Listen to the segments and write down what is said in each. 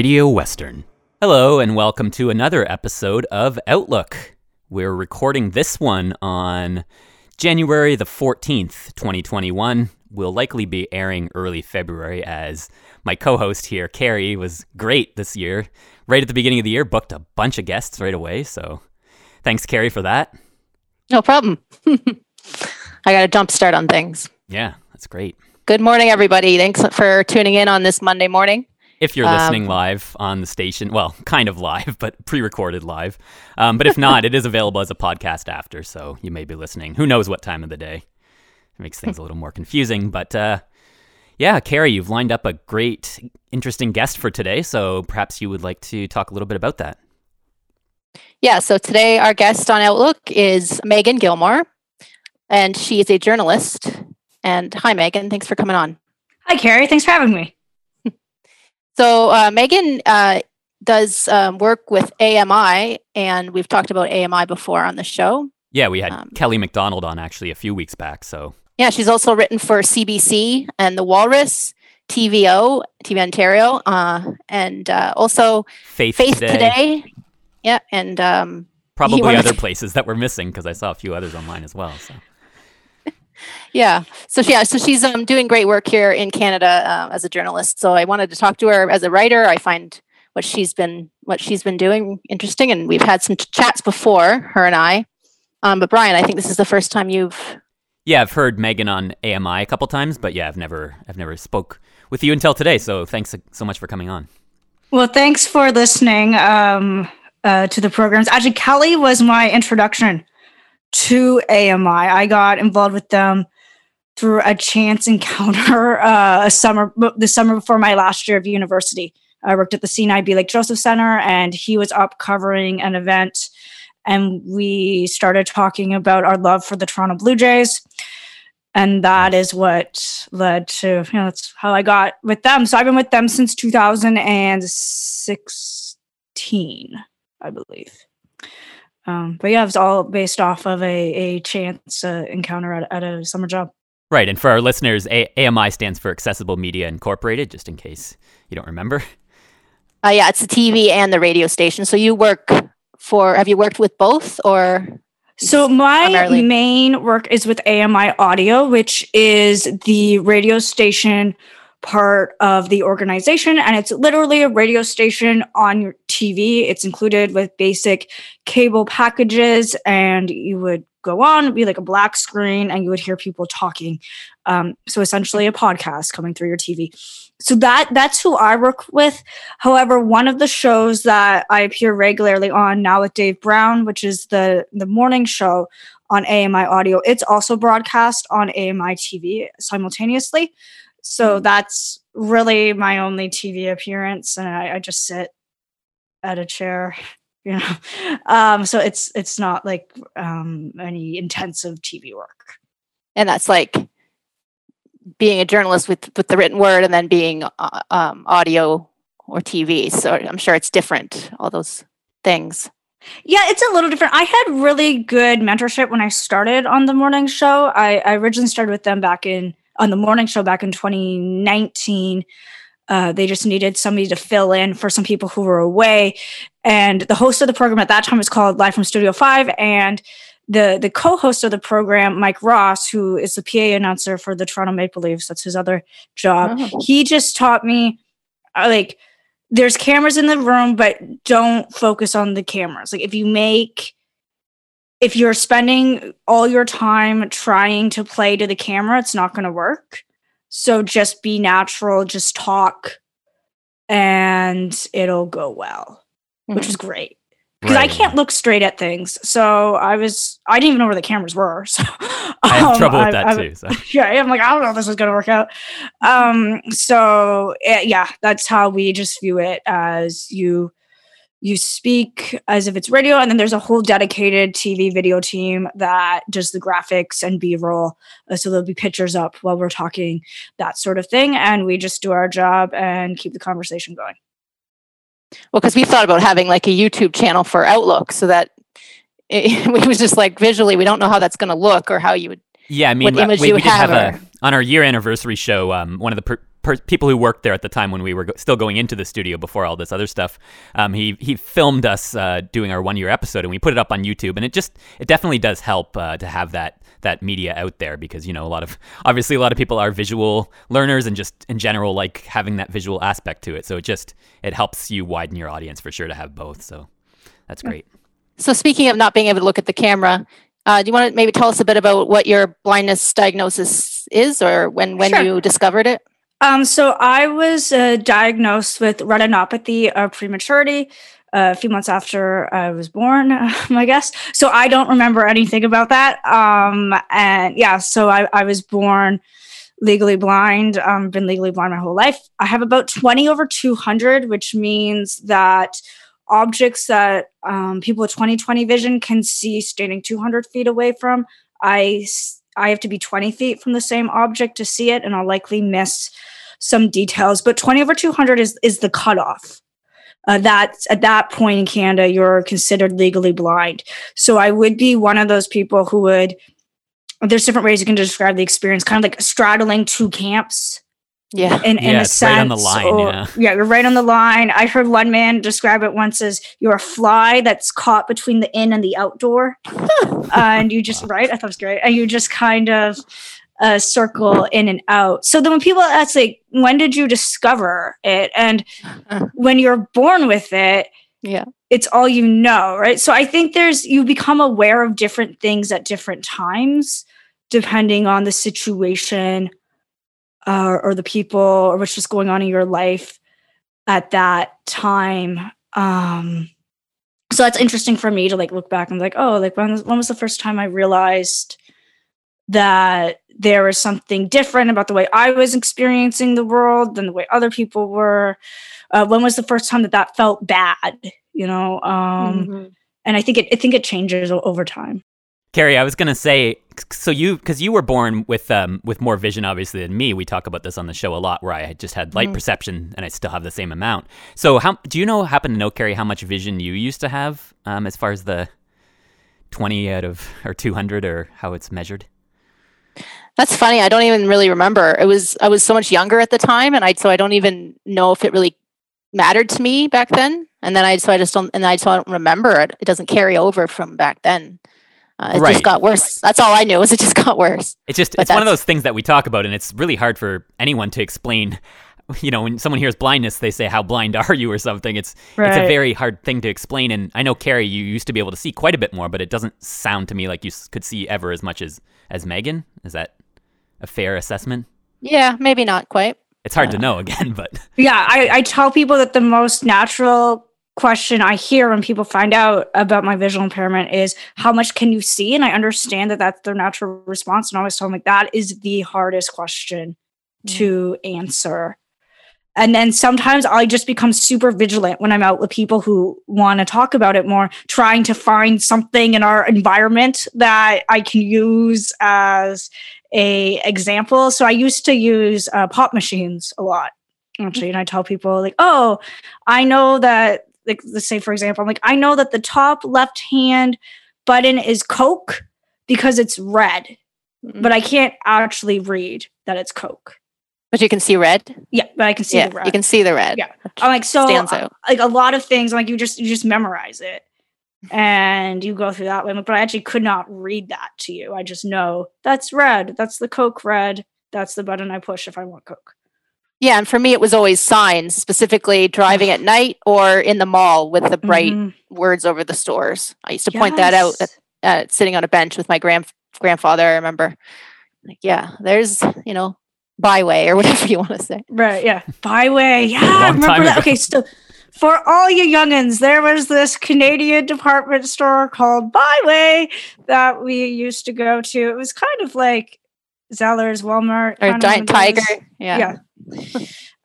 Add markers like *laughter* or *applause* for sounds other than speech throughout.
Radio Western. Hello, and welcome to another episode of Outlook. We're recording this one on January the 14th, 2021. We'll likely be airing early February as my co host here, Carrie, was great this year. Right at the beginning of the year, booked a bunch of guests right away. So thanks, Carrie, for that. No problem. *laughs* I got a jump start on things. Yeah, that's great. Good morning, everybody. Thanks for tuning in on this Monday morning. If you're Um, listening live on the station, well, *laughs* kind of live, but pre recorded live. Um, but if not, it is available as a podcast after, so you may be listening. Who knows what time of the day? It makes things a little more confusing. But uh, yeah, Carrie, you've lined up a great, interesting guest for today, so perhaps you would like to talk a little bit about that. Yeah, so today our guest on Outlook is Megan Gilmore, and she is a journalist. And hi, Megan. Thanks for coming on. Hi, Carrie. Thanks for having me. So, uh, Megan uh, does um, work with AMI, and we've talked about AMI before on the show. Yeah, we had Um, Kelly McDonald on actually a few weeks back, so Yeah, she's also written for CBC and The Walrus, TVO, TV Ontario, uh, and uh, also Faith, Faith Today, Today. Yeah, and um, probably other *laughs* places that we're missing because I saw a few others online as well. So. Yeah. So yeah, so she's um doing great work here in Canada uh, as a journalist. So I wanted to talk to her as a writer. I find what she's been what she's been doing interesting, and we've had some ch- chats before her and I. Um, but Brian, I think this is the first time you've. Yeah, I've heard Megan on AMI a couple times, but yeah, I've never I've never spoke with you until today. So thanks so much for coming on. Well, thanks for listening um, uh, to the programs. Actually, Kelly was my introduction to AMI. I got involved with them through a chance *laughs* encounter uh, a summer, the summer before my last year of university. I worked at the CNIB Lake Joseph Center, and he was up covering an event, and we started talking about our love for the Toronto Blue Jays. And that is what led to, you know, that's how I got with them. So I've been with them since 2016, I believe. Um, but yeah, it's all based off of a, a chance uh, encounter at, at a summer job. Right, and for our listeners, a- AMI stands for Accessible Media Incorporated, just in case you don't remember. Uh, yeah, it's the TV and the radio station. So you work for. Have you worked with both or? So my primarily- main work is with AMI Audio, which is the radio station part of the organization and it's literally a radio station on your TV. It's included with basic cable packages and you would go on, it'd be like a black screen and you would hear people talking. Um, so essentially a podcast coming through your TV. So that that's who I work with. However, one of the shows that I appear regularly on now with Dave Brown, which is the the morning show on AMI Audio, it's also broadcast on AMI TV simultaneously. So that's really my only TV appearance, and I, I just sit at a chair, *laughs* you know. Um, so it's it's not like um, any intensive TV work. And that's like being a journalist with with the written word, and then being uh, um, audio or TV. So I'm sure it's different. All those things. Yeah, it's a little different. I had really good mentorship when I started on the morning show. I, I originally started with them back in on the morning show back in 2019. Uh, they just needed somebody to fill in for some people who were away. And the host of the program at that time was called Live from Studio 5. And the, the co host of the program, Mike Ross, who is the PA announcer for the Toronto Maple Leafs, that's his other job, Oh. he just taught me uh, like there's cameras in the room, but don't focus on the cameras. Like if you make if you're spending all your time trying to play to the camera, it's not going to work. So just be natural, just talk, and it'll go well, which Mhm. was great. because I can't look straight at things. So I was I didn't even know where the cameras were. *laughs* So I have um, trouble with I- that I- too. So. *laughs* yeah, I'm like, I don't know if this is gonna work out. Um, so eh, yeah, that's how we just view it as you you speak as if it's radio, and then there's a whole dedicated TV video team that does the graphics and B-roll. Uh, so there'll be pictures up while we're talking, that sort of thing, and we just do our job and keep the conversation going. Well, because we thought about having like a YouTube channel for Outlook so that *laughs* it, we was just like visually, we don't know how that's going to look or how you would. Yeah, I mean, what we, image we you did have have a on our year anniversary show. Um, one of the per, per, people who worked there at the time when we were go- still going into the studio before all this other stuff, um, he he filmed us uh, doing our one year episode, and we put it up on YouTube. And it just it definitely does help uh, to have that that media out there because you know a lot of *laughs* obviously a lot of people are visual learners and just in general like having that visual aspect to it. So it just it helps you widen your audience for sure to have both. So that's great. So, speaking of not being able to look at the camera, uh, do you want to maybe tell us a bit about what your blindness diagnosis is or when, when Sure. you discovered it? Um, so I was uh, diagnosed with retinopathy of prematurity uh, a few months after I was born, *laughs* I guess. So I don't remember anything about that. Um, and yeah, so I, I was born legally blind, um, been legally blind my whole life. I have about 20 over 200, which means that objects that um, people with 20/20 vision can see standing 200 feet away from, I I have to be 20 feet from the same object to see it, and I'll likely miss some details. But 20 over 200 is is the cutoff. Uh, at that point in Canada, you're considered legally blind. So I would be one of those people who would. There's different ways you can describe the experience, kind of like straddling two camps Yeah. in, in Yeah, a it's right on the sense, line, or- yeah. you're right on the line. I heard one man describe it once as you're a fly that's caught between the in and the outdoor, uh, and you just right. I thought it was great, and you just kind of uh, circle in and out. So then when people ask like, when did you discover it, and when you're born with it, Yeah. it's all you know, right? So I think there's you become aware of different things at different times, depending on the situation uh, or the people or what's just going on in your life at that time. Um, so that's interesting for me to like look back and be like, oh, like when was, when was the first time I realized that there was something different about the way I was experiencing the world than the way other people were? Uh, when was the first time that that felt bad? You know, um, Mhm. and I think it I think it changes over time. Carrie, I was gonna say, so you because you were born with um with more vision obviously than me. We talk about this on the show a lot, where I had just had light Mhm. perception and I still have the same amount. So how do you know? Happen to know, Carrie, how much vision you used to have um as far as the twenty out of or two hundred or how it's measured? That's funny. I don't even really remember. It was I was so much younger at the time, and I so I don't even know if it really mattered to me back then. And then I so I just don't and I just don't remember it. It doesn't carry over from back then. Uh, it Right. just got worse. That's all I knew. Was it just got worse? It's just But it's one of those things that we talk about, and it's really hard for anyone to explain. *laughs* You know, when someone hears blindness, they say, "How blind are you?" or something. It's it's a very hard thing to explain. And I know Carrie, you used to be able to see quite a bit more, but it doesn't sound to me like you could see ever as much as as Megan. Is that a fair assessment? Yeah, maybe not quite. It's hard to know *laughs* again, but Yeah, I, I tell people that the most natural question I hear when people find out about my visual impairment is how much can you see? And I understand that that's their natural response. And I always tell them like that is the hardest question to answer. And then sometimes I just become super vigilant when I'm out with people who want to talk about it more, trying to find something in our environment that I can use as a example. So I used to use uh, pop machines a lot actually and i tell people like oh i know that like let's say for example i'm like i know that the top left hand button is coke because it's red Mhm. but i can't actually read that it's coke But you can see red. yeah but i can see yeah, the red you can see the red. Yeah. i'm like so stands uh, out. like a lot of things like you just you just memorize it and you go through that way but i actually could not read that to you i just know that's red that's the coke red that's the button i push if i want coke Yeah, and for me, it was always signs, specifically driving at night or in the mall with the bright Mhm. words over the stores. I used to point that out at, at sitting on a bench with my grand grandfather. I remember, like, yeah, there's you know, byway or *laughs* whatever you want to say. Right. Yeah. Bi-Way. Yeah. I remember that. ago. Okay. So for all you youngins, there was this Canadian department store called Bi-Way that we used to go to. It was kind of like Zellers, Walmart, Or Giant Tiger. Yeah. Yeah.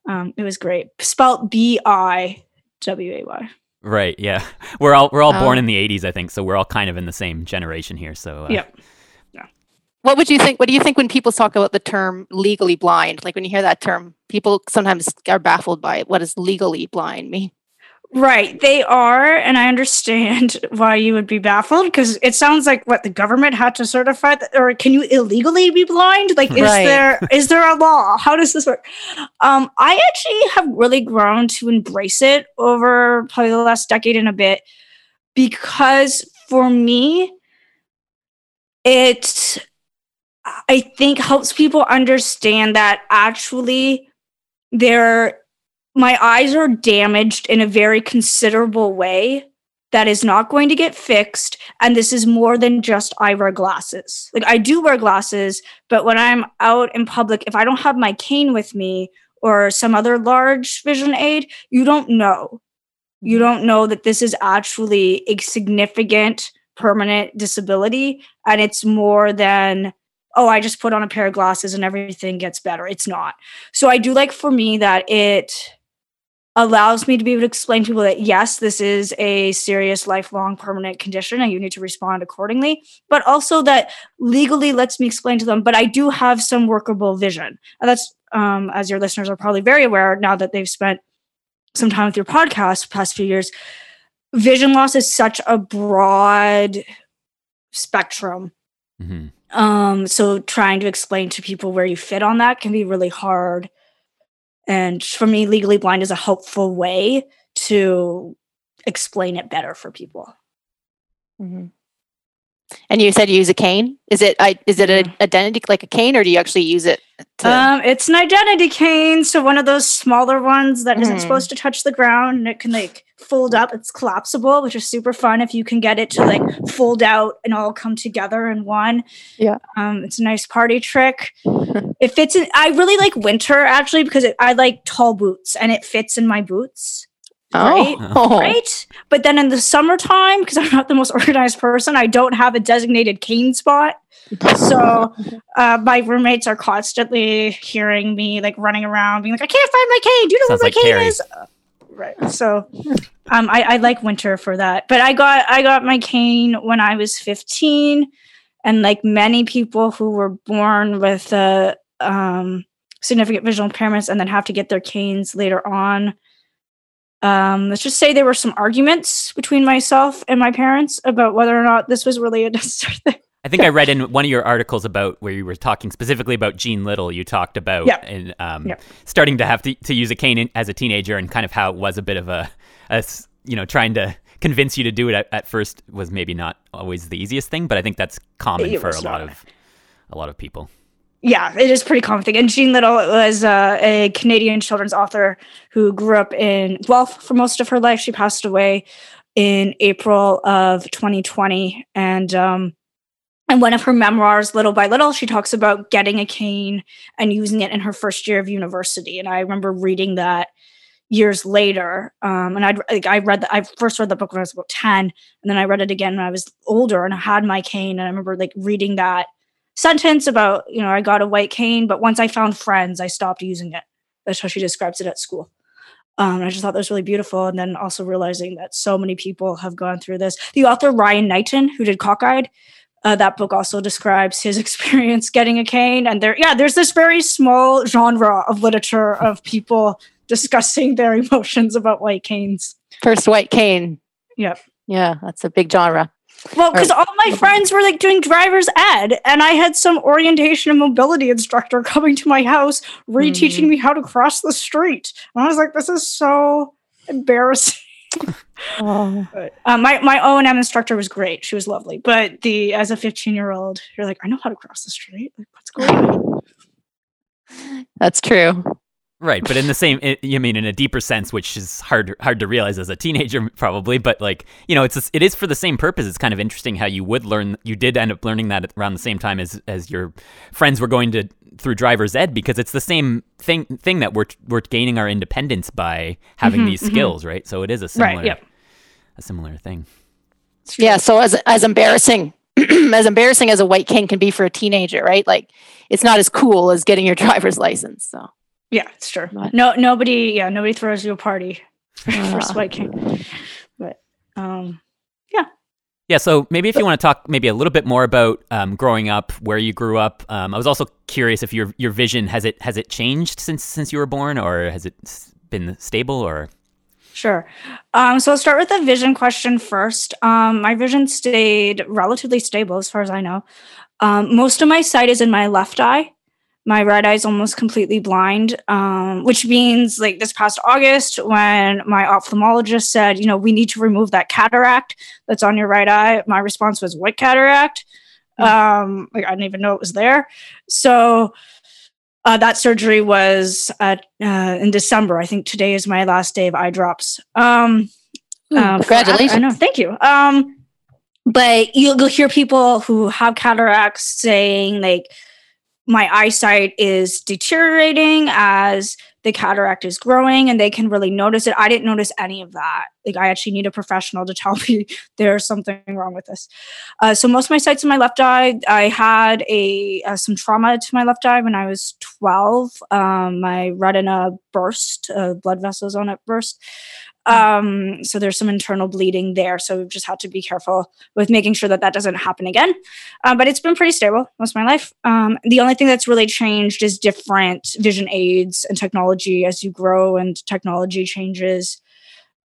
Um, it was great. Spelt B I W A Y. Right. Yeah. We're all we're all born Oh. in the '80s, I think, so we're all kind of in the same generation here. So uh, Yep. What would you think? What do you think when people talk about the term legally blind? Like when you hear that term, people sometimes are baffled by it. What does legally blind mean? Right, they are, and I understand *laughs* why you would be baffled because it sounds like what the government had to certify, that, or can you illegally be blind? Like, is Right. there *laughs* is there a law? How does this work? Um, I actually have really grown to embrace it over probably the last decade and a bit because for me, it I think helps people understand that actually there my eyes are damaged in a very considerable way that is not going to get fixed. And this is more than just i wear glasses. Like i do wear glasses but when i'm out in public if i don't have my cane with me or some other large vision aid you don't know. You don't know that this is actually a significant permanent disability. And it's more than oh i just put on a pair of glasses and everything gets better. It's not. So i do like for me that it allows me to be able to explain to people that yes, this is a serious, lifelong, permanent condition and you need to respond accordingly, but also that legally lets me explain to them, but I do have some workable vision. And that's, um, as your listeners are probably very aware now that they've spent some time with your podcast past few years, vision loss is such a broad spectrum mhm. um, so trying to explain to people where you fit on that can be really hard. And for me, legally blind is a helpful way to explain it better for people. Mm-hmm. And you said you use a cane. Is it? I is it an identity like a cane, or do you actually use it? To, Um, it's an identity cane, so one of those smaller ones that not Mhm. supposed to touch the ground, and it can like fold up. It's collapsible, which is super fun if you can get it to like fold out and all come together in one. Yeah. um, it's a nice party trick. *laughs* it fits in. I really like winter actually because it, I like tall boots, and it fits in my boots. right? oh, Right. But then in the summertime, because I'm not the most *laughs* organized person, I don't have a designated cane spot. So *laughs* uh, my roommates are constantly hearing me like running around, being like, "I can't find my cane. Do you know Sounds where like my cane Carrie. is?" Uh, Right. So, um, I, I like winter for that. But I got I got my cane when I was 15, and like many people who were born with uh, um, significant visual impairments and then have to get their canes later on. Um, let's just say there were some arguments between myself and my parents about whether or not this was really *laughs* a necessary thing. I think I read in one of your articles about where you were talking specifically about Jean Little. You talked about Yeah. and um, Yeah. starting to have to, to use a cane as a teenager, and kind of how it was a bit of a, a you know, trying to convince you to do it at, at first was maybe not always the easiest thing, but I think that's common It for a lot of a lot of people. Yeah, it is pretty common thing. And Jean Little was uh, a Canadian children's author who grew up in Guelph for most of her life. She passed away in April of 2020, and um, and one of her memoirs, Little by Little, she talks about getting a cane and using it in her first year of university. And I remember reading that years later. Um, and I'd like I read the, I first read the book when I was about 10, and then I read it again when I was older and I had my cane. And I remember like reading that sentence about, you know, I got a white cane, but once I found friends, I stopped using it. That's how she describes it at school. Um, I just thought that was really beautiful. And then also realizing that so many people have gone through this. The author Ryan Knighton, who did Cockeyed, uh, that book also describes his *laughs* experience getting a cane. And there, yeah, there's this very small genre of literature of people discussing their *laughs* emotions about white canes. First white cane. Yep. Yeah, that's a big genre. Well, because all my friends were like doing driver's ed, and I had some orientation and mobility instructor *laughs* coming to my house, reteaching Mm. me how to cross the street. And I was like, this is so embarrassing. *laughs* Oh. *laughs* But, uh, my my O and M instructor was great; she was lovely. But the as a fifteen year old, you're like, I know how to cross the street. Like, what's going on? That's true. Right, but in the same, it, you mean in a deeper sense, which is hard hard to realize as a teenager, *laughs* probably. But like, you know, it's a, it is for the same purpose. It's kind of interesting how you would learn. You did end up learning that around the same time as as your friends were going to through driver's ed because it's the same thing thing that we're we're gaining our independence by having Mhm, these mhm. skills, right? So it is a similar Right. Yep. a similar thing. Yeah. So as as embarrassing *clears throat* as embarrassing as a white king can be for a teenager, right? Like it's not as cool as getting your *laughs* driver's license. So Yeah, it's true. Right. No, nobody. Yeah, nobody throws you a party for, *laughs* for Ah. Spike King. But um, Yeah, Yeah, so maybe if you want to talk maybe a little bit more about um, growing up, where you grew up. Um, I was also curious if your your vision has it has it changed since since you were born, or has it been stable, or Sure. Um, so I'll start with the vision question first. Um, my vision stayed relatively stable as far as I know. Um, most of my sight is in my left eye. My right eye is almost completely blind, um, which means like this past August, when my ophthalmologist said, you know, we need to remove that cataract that's on your right eye, my response was, what cataract? Um, like I didn't even know it was there. So uh, that surgery was at, uh, in December. I think today is my last day of eye drops. Um, uh, for- congratulations. I know. Thank you. Um, but you'll, you'll hear people who have cataracts saying like, my eyesight is deteriorating as the cataract is growing and they can really notice it. I didn't notice any of that. Like I actually need a professional to tell *laughs* me there's something wrong with this. Uh, so most of my sight's in my left eye. I had a uh, some trauma to my left eye when I was 12. Um, my retina burst, uh, blood vessels on it burst. Um, so there's some internal bleeding there. So we've just had to be careful with making sure that that doesn't happen again. Uh, but it's been pretty stable most of my life. Um, the only thing that's really changed is different vision aids and technology as you grow and technology changes.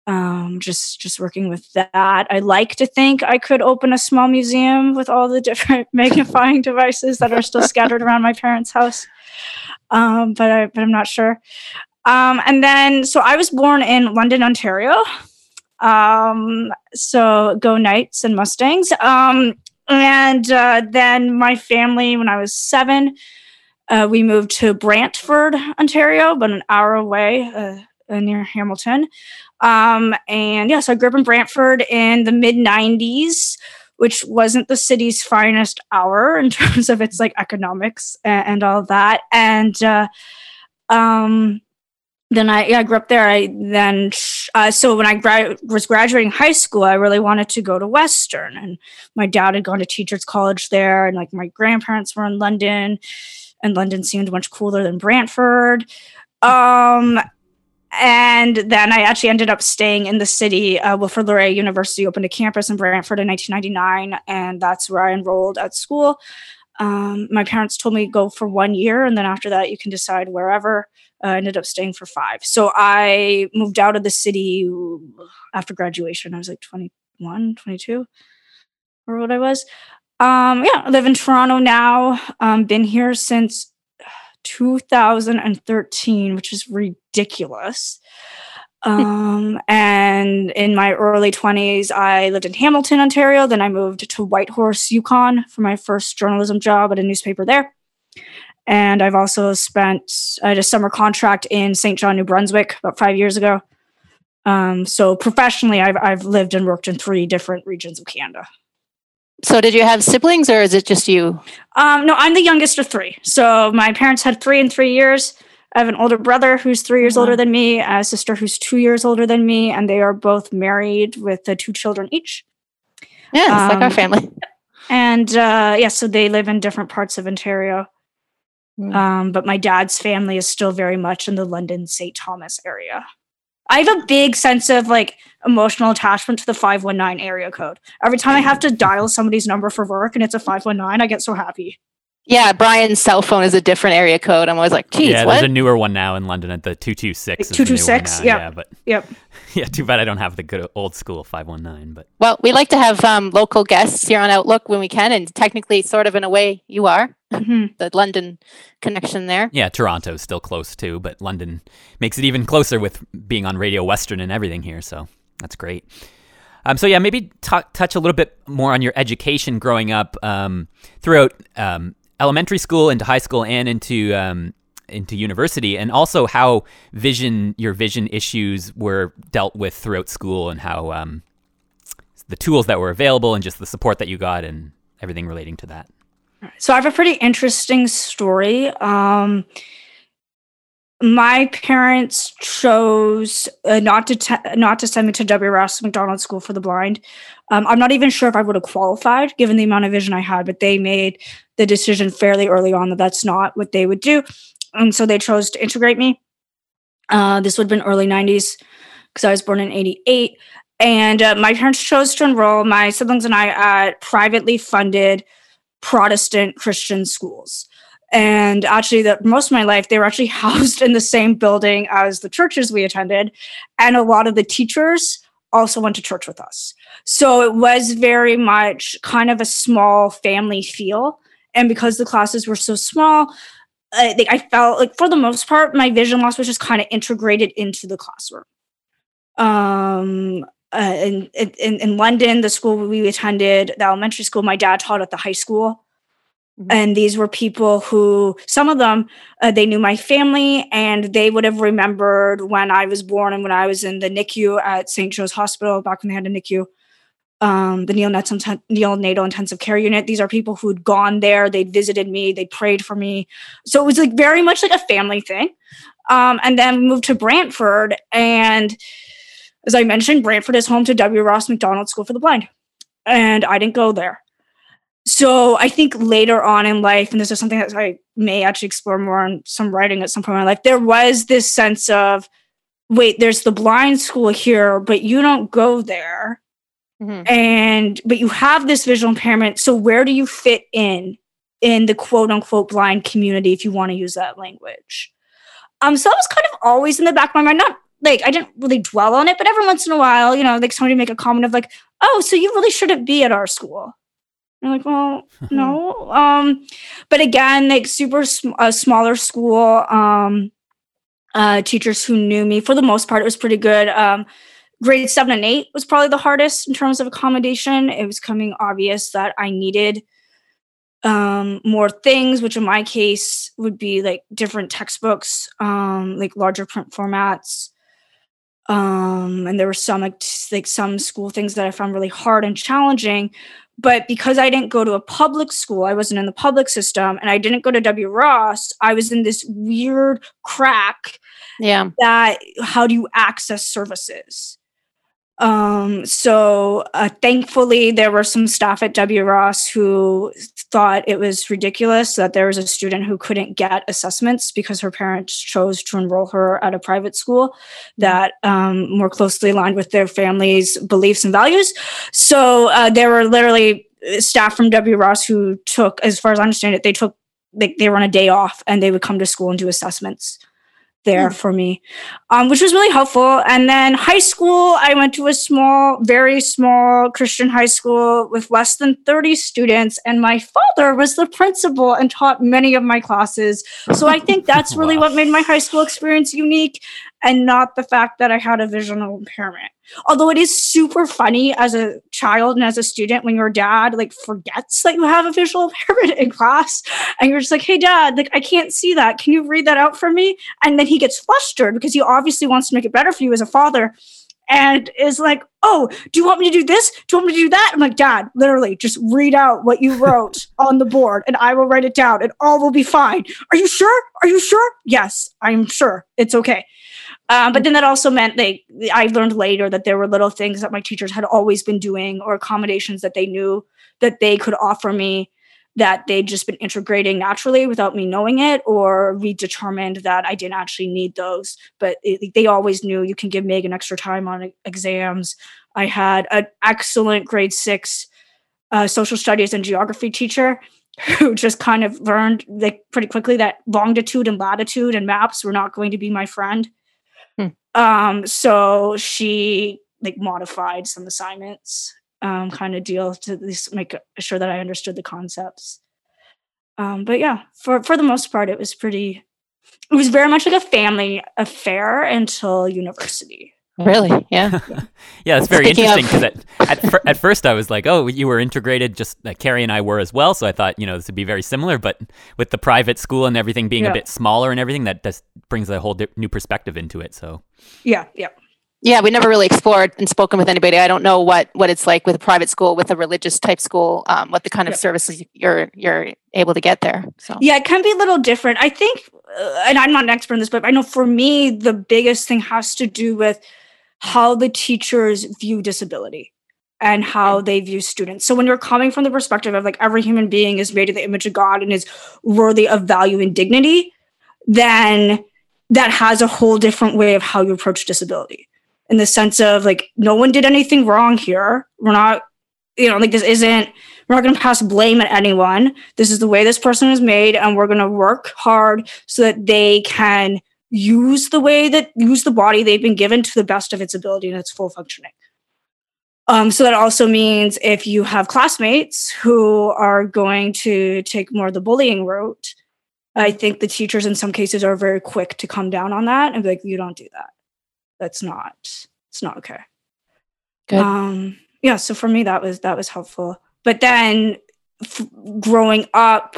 Um, just just working with that. I like to think I could open a small museum with all the *laughs* different magnifying devices that are still scattered around my parents' house. Um, but I but I'm not sure. Um, and then so I was born in London, Ontario. Um, so go Knights and Mustangs. Um, and uh, then my family, when I was seven, uh, we moved to Brantford, Ontario, about an hour away uh, uh, near Hamilton. Um, and yeah, so I grew up in Brantford in the mid 90s, which wasn't the city's finest hour in terms of its like economics and, and all that. And uh, um, then I yeah I grew up there. I then uh, so when I gra- was graduating high school, I really wanted to go to Western, and my dad had gone to teachers college there, and like my grandparents were in London, and London seemed much cooler than Brantford. Um, and then I actually ended up staying in the city. Uh, Wilfrid Laurier University opened a campus in Brantford in 1999, and that's where I enrolled at school. Um, my parents told me go for one year, and then after that, you can decide wherever. Uh, ended up staying for five. So I moved out of the city after graduation. I was like 21, 22, or what I was. Um, yeah, I live in Toronto now. Um, been here since 2013, which is ridiculous. Um, and in my early 20s, I lived in Hamilton, Ontario. Then I moved to Whitehorse, Yukon for my first journalism job at a newspaper there. And I've also spent, I had a summer contract in St. John, New Brunswick about five years ago. Um, so professionally, I've, I've lived and worked in three different regions of Canada. So did you have siblings or is it just you? Um, no, I'm the youngest of three. So my parents had three in three years. I have an older brother who's three years older than me, a sister who's two years older than me, and they are both married with uh, two children each. Yeah, it's like our Um, family. And uh, yeah, so they live in different parts of Ontario. Mm. Um, but my dad's family is still very much in the London St. Thomas area. I have a big sense of like emotional attachment to the 519 area code. Every time I have to dial somebody's number for work and it's a 519, I get so happy. Yeah, Brian's cell phone is a different area code. I'm always like, geez, yeah, what? there's a newer one now in London at the two two six. Like 226, Yeah, yep. but *laughs* Yep. yeah, too bad I don't have the good old school five one nine. But Well, we like to have um, local guests here on Outlook when we can, and technically, sort of in a way, you are Mhm. the London connection there. yeah, Toronto's still close too, but London makes it even closer with being on Radio Western and everything here. So that's great. Um, so yeah, maybe t- touch a little bit more on your education growing up um, throughout um, elementary school into high school and into um, into university, and also how vision your vision issues were dealt with throughout school, and how um, the tools that were available, and just the support that you got, and everything relating to that. So I have a pretty interesting story. Um, my parents chose uh, not to te- not to send me to W. Ross Macdonald School for the Blind. Um, I'm not even sure if I would have qualified given the amount of vision I had, but they made the decision fairly early on that that's not what they would do, and so they chose to integrate me. Uh, this would have been early '90s because I was born in '88, and uh, my parents chose to enroll my siblings and I at privately funded Protestant Christian schools. And actually that most of my life they were actually *laughs* housed in the same building as the churches we attended. And a lot of the teachers also went to church with us. So it was very much kind of a small family feel. And because the classes were so small I I felt like for the most part my vision loss was just kind of integrated into the classroom. Um uh, in, in in London, the school we attended, the elementary school, my dad taught at the high school. Mm-hmm. And these were people who, some of them, uh, they knew my family and they would have remembered when I was born and when I was in the NICU at St. Joe's Hospital back when they had a NICU, um, the neonatal, neonatal intensive care unit. These are people who'd gone there, they'd visited me, they prayed for me. So it was like very much like a family thing. Um, and then moved to Brantford. And as I mentioned, Brantford is home to W. Ross Macdonald School for the Blind. And I didn't go there so I think later on in life, and this is something that I may actually explore more in some writing at some point in my life, there was this sense of, wait, there's the blind school here, but you don't go there. Mm-hmm. And but you have this visual impairment. So where do you fit in in the quote unquote blind community if you want to use that language? Um, so that was kind of always in the back of my mind. Not like I didn't really dwell on it, but every once in a while, you know, like somebody make a comment of like, oh, so you really shouldn't be at our school I'm like, well, *laughs* no. Um, but again, like super sm- a smaller school. Um, uh, teachers who knew me for the most part, it was pretty good. Um, grade seven and eight was probably the hardest in terms of accommodation. It was coming obvious that I needed um more things which in my case would be like different textbooks um like larger print formats um and there were some like, like some school things that i found really hard and challenging but because I didn't go to a public school, I wasn't in the public system, and I didn't go to W. Ross, I was in this weird crack. Yeah. That how do you access services? Um, so uh, thankfully, there were some staff at W. Ross who thought it was ridiculous that there was a student who couldn't get assessments because her parents chose to enroll her at a private school that um, more closely aligned with their family's beliefs and values. So uh, there were literally uh, staff from W. Ross who took, as far as I understand it, they took they, they were on a day off and they would come to school and do assessments there mm. for me, um, which was really helpful. And then high school, I went to a small, very small Christian high school with less than 30 students. And my father was the principal and taught many of my classes. So I think that's really wow. what made my high school experience unique and not the fact that I had a visual impairment. Although it is super funny as a child and as a student when your dad like forgets that you have a visual *laughs* impairment in class and you're just like, hey dad, like I can't see that. Can you read that out for me? And then he gets flustered because he obviously wants to make it better for you as a father and is like, Oh, do you want me to do this? Do you want me to do that? I'm like, Dad, literally, just read out what you wrote *laughs* on the board and I will write it down and all will be fine. Are you sure? Are you sure? Yes, I'm sure. It's okay. Um, but then that also meant they I learned later that there were little things that my teachers had always been doing or accommodations that they knew that they could offer me that they'd just been integrating naturally without me knowing it or we determined that I didn't actually need those. But it, they always knew you can give Megan extra time on exams. I had an excellent grade six uh, social studies and geography teacher *laughs* who just kind of learned like pretty quickly that longitude and latitude and maps were not going to be my friend um, so she like modified some assignments, um, kind of deal to at least make sure that I understood the concepts. Um, but yeah, for for the most part, it was pretty. It was very much like a family affair until university. Really? Yeah. *laughs* yeah, it's very Speaking interesting because at, at, fir- at first I was like, oh, you were integrated, just like Carrie and I were as well. So I thought, you know, this would be very similar. But with the private school and everything being Yeah. a bit smaller and everything, that just brings a whole di- new perspective into it. So Yeah, yeah. Yeah, we never really explored and spoken with anybody. I don't know what what it's like with a private school, with a religious type school, um, what the kind of Yeah. services you're you're able to get there. So Yeah, it can be a little different. I think, uh, and I'm not an expert in this, but I know for me, the biggest thing has to do with how the teachers view disability and how they view students. So when you're coming from the perspective of like every human being is made in the image of God and is worthy of value and dignity, then that has a whole different way of how you approach disability in the sense of like no one did anything wrong here. We're not, you know, like this isn't we're not going to pass blame at anyone. This is the way this person is made, and we're going to work hard so that they can use the way that use the body they've been given to the best of its ability and its full functioning. Um, so that also means if you have classmates who are going to take more of the bullying route, I think the teachers in some cases are very quick to come down on that and be like, "You don't do that. That's not. It's not okay." Good. Um, yeah. So for me, that was that was helpful. But then, f- growing up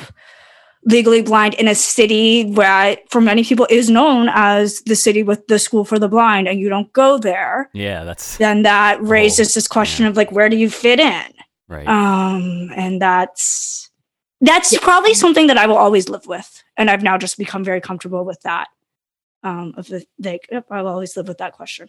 legally blind in a city where, for many people, is known as the city with the school for the blind, and you don't go there, yeah, that's then that raises this question of like, where do you fit in? right. Um, and that's that's probably something that I will always live with, and I've now just become very comfortable with that. Um, of the like, yep, I'll always live with that question.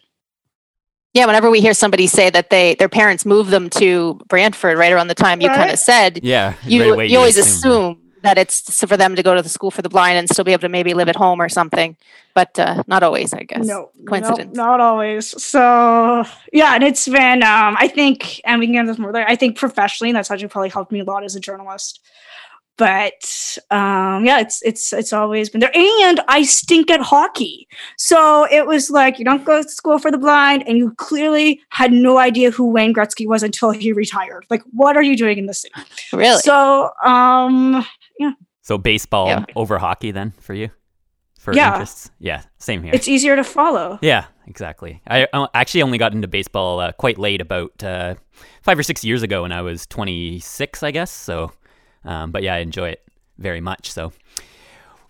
yeah, whenever we hear somebody say that they their parents moved them to Brantford right around the time you kind of said, yeah, you right away you always assume assume that it's for them to go to the school for the blind and still be able to maybe live at home or something, but uh, not always, I guess. No, Coincidence. no, not always. So yeah, and it's been um I think and we can get this more later. I think professionally that's actually probably helped me a lot as a journalist. But um yeah, it's it's it's always been there. And I stink at hockey. So it was like you don't go to school for the blind and you clearly had no idea who Wayne Gretzky was until he retired. Like what are you doing in the city? Really? So um So baseball Yeah. over hockey then for you? For Yeah. interests? Yeah, same here. it's easier to follow. Yeah, exactly. I uh, actually only got into baseball uh, quite late, about uh, five or six years ago when I was 26, I guess. So, um, but yeah, I enjoy it very much. So,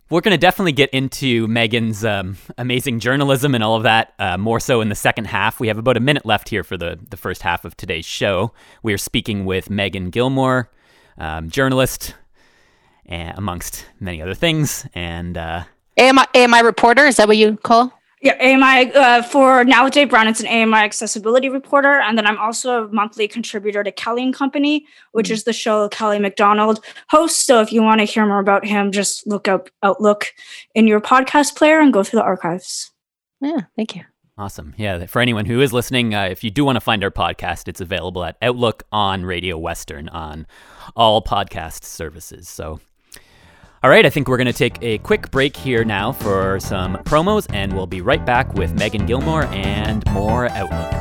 we're going to definitely get into Megan's um, amazing journalism and all of that uh, more so in the second half. We have about a minute left here for the, the first half of today's show. We are speaking with Megan Gilmore, um, journalist, and amongst many other things. And uh, AMI, AMI reporter, is that what you call? Yeah, AMI uh, for now with Dave Brown, it's an AMI accessibility reporter, and then I'm also a monthly contributor to Kelly and Company, which is the show Kelly McDonald hosts. So if you want to hear more about him, just look up Outlook in your podcast player and go through the archives. Yeah, thank you. Awesome. Yeah. For anyone who is listening, uh, if you do want to find our podcast, it's available at Outlook on Radio Western on all podcast services. So, all right, I think we're going to take a quick break here now for some promos, and we'll be right back with Megan Gilmore and more Outlook.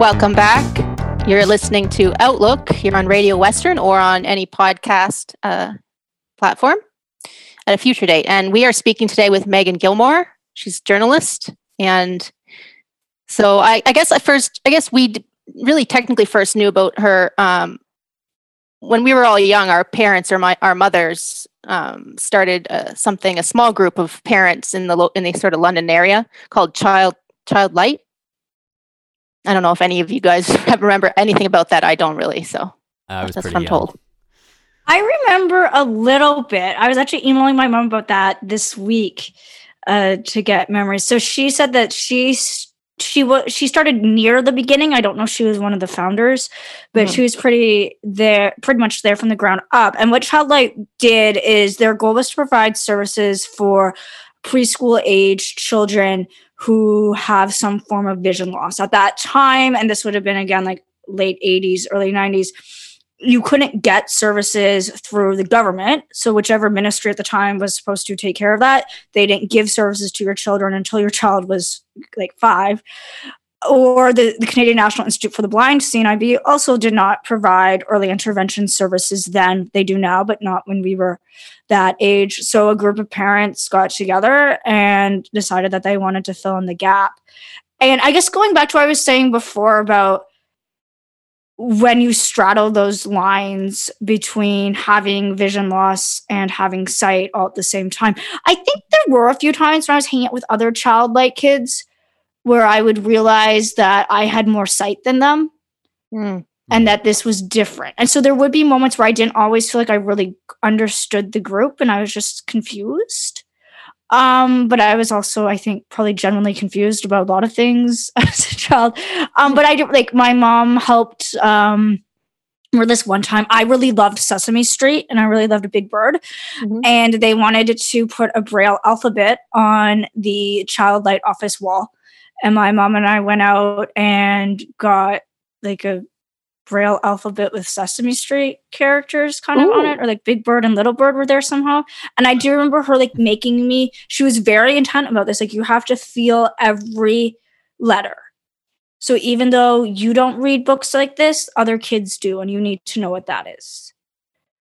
Welcome back. You're listening to Outlook here on Radio Western or on any podcast uh, platform at a future date. And we are speaking today with Megan Gilmore. She's a journalist. And so I, I guess at first, I guess we really technically first knew about her um, when we were all young. Our parents or my our mothers um, started uh, something, a small group of parents in the lo- in the sort of London area called Child Childlight. I don't know if any of you guys have *laughs* remember anything about that. I don't really. So I was that's pretty what I'm young. told. I remember a little bit. I was actually emailing my mom about that this week uh, to get memories. So she said that she s- she was she started near the beginning. I don't know if she was one of the founders, but Mhm. she was pretty there, pretty much there from the ground up. And what Childlight did is their goal was to provide services for preschool age children who have some form of vision loss. At that time, and this would have been again like late 80s, early 90s, you couldn't get services through the government. So, whichever ministry at the time was supposed to take care of that, they didn't give services to your children until your child was like five. or the, the Canadian National Institute for the Blind, CNIB, also did not provide early intervention services then. They do now, but not when we were that age. So a group of parents got together and decided that they wanted to fill in the gap. And I guess going back to what I was saying before about when you straddle those lines between having vision loss and having sight all at the same time, I think there were a few times when I was hanging out with other Childlight kids where I would realize that I had more sight than them Mm. and that this was different. And so there would be moments where I didn't always feel like I really understood the group and I was just confused. Um, but I was also, I think, probably genuinely confused about a lot of things *laughs* as a child. Um, but I did like my mom helped um or this one time I really loved Sesame Street and I really loved a Big Bird. Mhm. And they wanted to put a braille alphabet on the Childlight office wall. And my mom and I went out and got like a braille alphabet with Sesame Street characters kind of on it, or like Big Bird and Little Bird were there somehow. And I do remember her like making me, she was very intent about this. Like, you have to feel every letter. So even though you don't read books like this, other kids do, and you need to know what that is.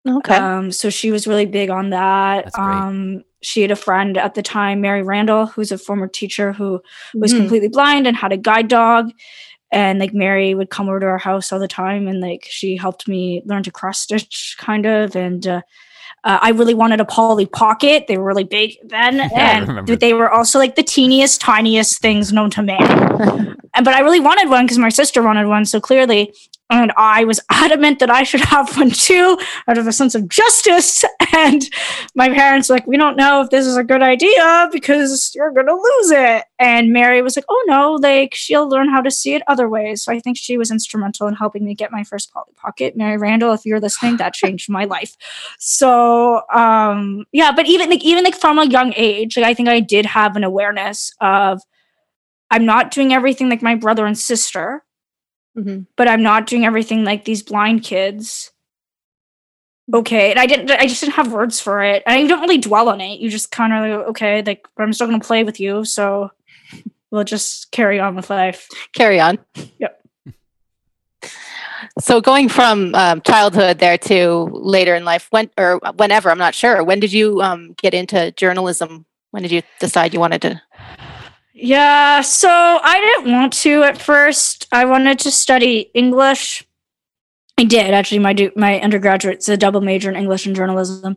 Okay. Um, so she was really big on that. Um, she had a friend at the time, Mary Randall, who's a former teacher who was Mhm. completely blind and had a guide dog. And like Mary would come over to our house all the time, and like she helped me learn to cross stitch, kind of. And uh, uh, I really wanted a Polly Pocket. They were really big then, I and they were also like the teeniest, tiniest things known to man. *laughs* And but I really wanted one because my sister wanted one so clearly, and I was *laughs* adamant that I should have one too, out of a sense of justice. And my parents were like, we don't know if this is a good idea because you're gonna lose it. And Mary was like, oh no, like she'll learn how to see it other ways. So I think she was instrumental in helping me get my first Polly Pocket. Mary Randall, if you're listening, that changed my life. So um yeah, but even like even like from a young age, like I think I did have an awareness of I'm not doing everything like my brother and sister, Mhm. but I'm not doing everything like these blind kids. Okay, and I didn't. I just didn't have words for it, and you don't really dwell on it. You just kind of like, okay, like but I'm still gonna play with you, so we'll just carry on with life. Carry on. Yep. So going from um, childhood there to later in life, when or whenever, I'm not sure. When did you um, get into journalism? When did you decide you wanted to? Yeah, so I didn't want to at first. I wanted to study English. I did actually. My do- my undergraduate's a double major in English and journalism.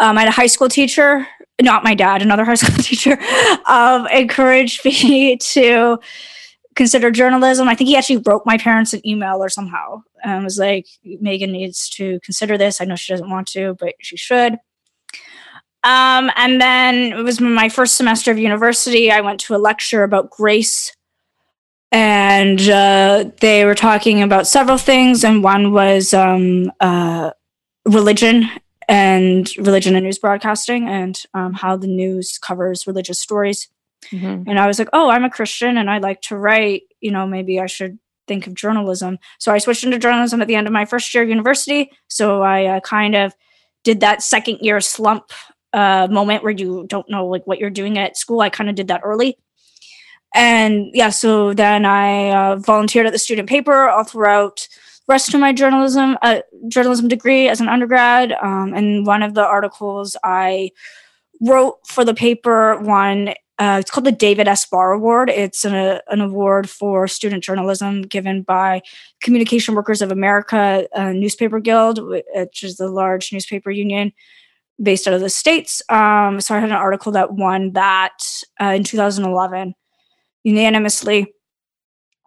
Um, I had a high school teacher, not my dad, another high *laughs* school teacher, um, encouraged me *laughs* to consider journalism. I think he actually wrote my parents an email or somehow and was like, Meagan needs to consider this. I know she doesn't want to, but she should. Um, and then it was my first semester of university. I went to a lecture about grace, and uh, they were talking about several things, and one was um, uh, religion and religion and news broadcasting, and um, how the news covers religious stories. Mhm. And I was like, oh, I'm a Christian and I like to write. You know, maybe I should think of journalism. So I switched into journalism at the end of my first year of university. So I uh, kind of did that second year slump uh, moment where you don't know like what you're doing at school. I kind of did that early. And yeah, so then I uh, volunteered at the student paper all throughout the rest of my journalism uh, journalism degree as an undergrad. Um, and one of the articles I wrote for the paper one uh, it's called the David S. Barr Award. It's an, uh, an award for student journalism given by Communication Workers of America uh, Newspaper Guild, which is the large newspaper union based out of the States. Um, so I had an article that won that uh, in 2011 unanimously.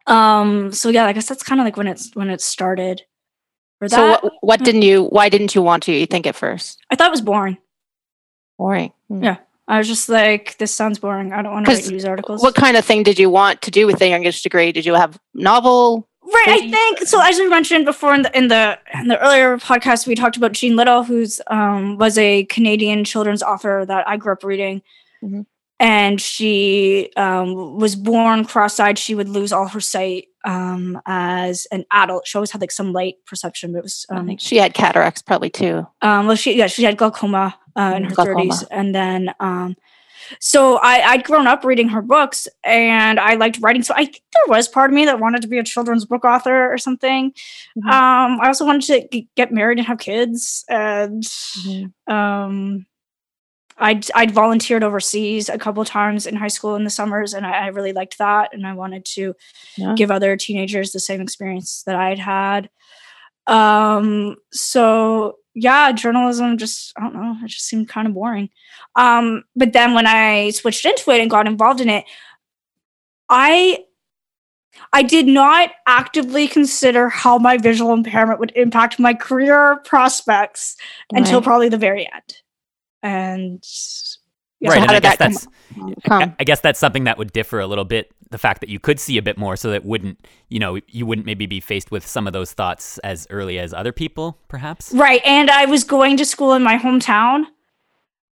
Um, so yeah, I guess that's kind of like when it's when it started. For that, So what, what didn't you? Why didn't you want to? You think at first? I thought it was boring. Boring. Hmm. Yeah. I was just like, this sounds boring. I don't want to write news articles. What kind of thing did you want to do with the English degree? Did you have novel? Right, I think so. As we mentioned before in the in the in the earlier podcast, we talked about Jean Little, who's um, was a Canadian children's author that I grew up reading, Mhm. and she um, was born cross-eyed. She would lose all her sight um, as an adult. She always had like some light perception, but it was um, she had cataracts probably too. um, well, she yeah, she had glaucoma uh, in Mm, her thirties, and then um, So I, I'd grown up reading her books and I liked writing. So I think there was part of me that wanted to be a children's book author or something. Mhm. Um, I also wanted to get married and have kids. And Mhm. um, I'd, I'd volunteered overseas a couple times in high school in the summers and I, I really liked that. And I wanted to Yeah. give other teenagers the same experience that I'd had. Um, so yeah, journalism just I don't know, it just seemed kind of boring. Um, but then when I switched into it and got involved in it, I I did not actively consider how my visual impairment would impact my career prospects until probably the very end. And yeah, right, how and I did guess that that's I, Come. I guess that's something that would differ a little bit. The fact that you could see a bit more, so that wouldn't, you know, you wouldn't maybe be faced with some of those thoughts as early as other people, perhaps. Right. And I was going to school in my hometown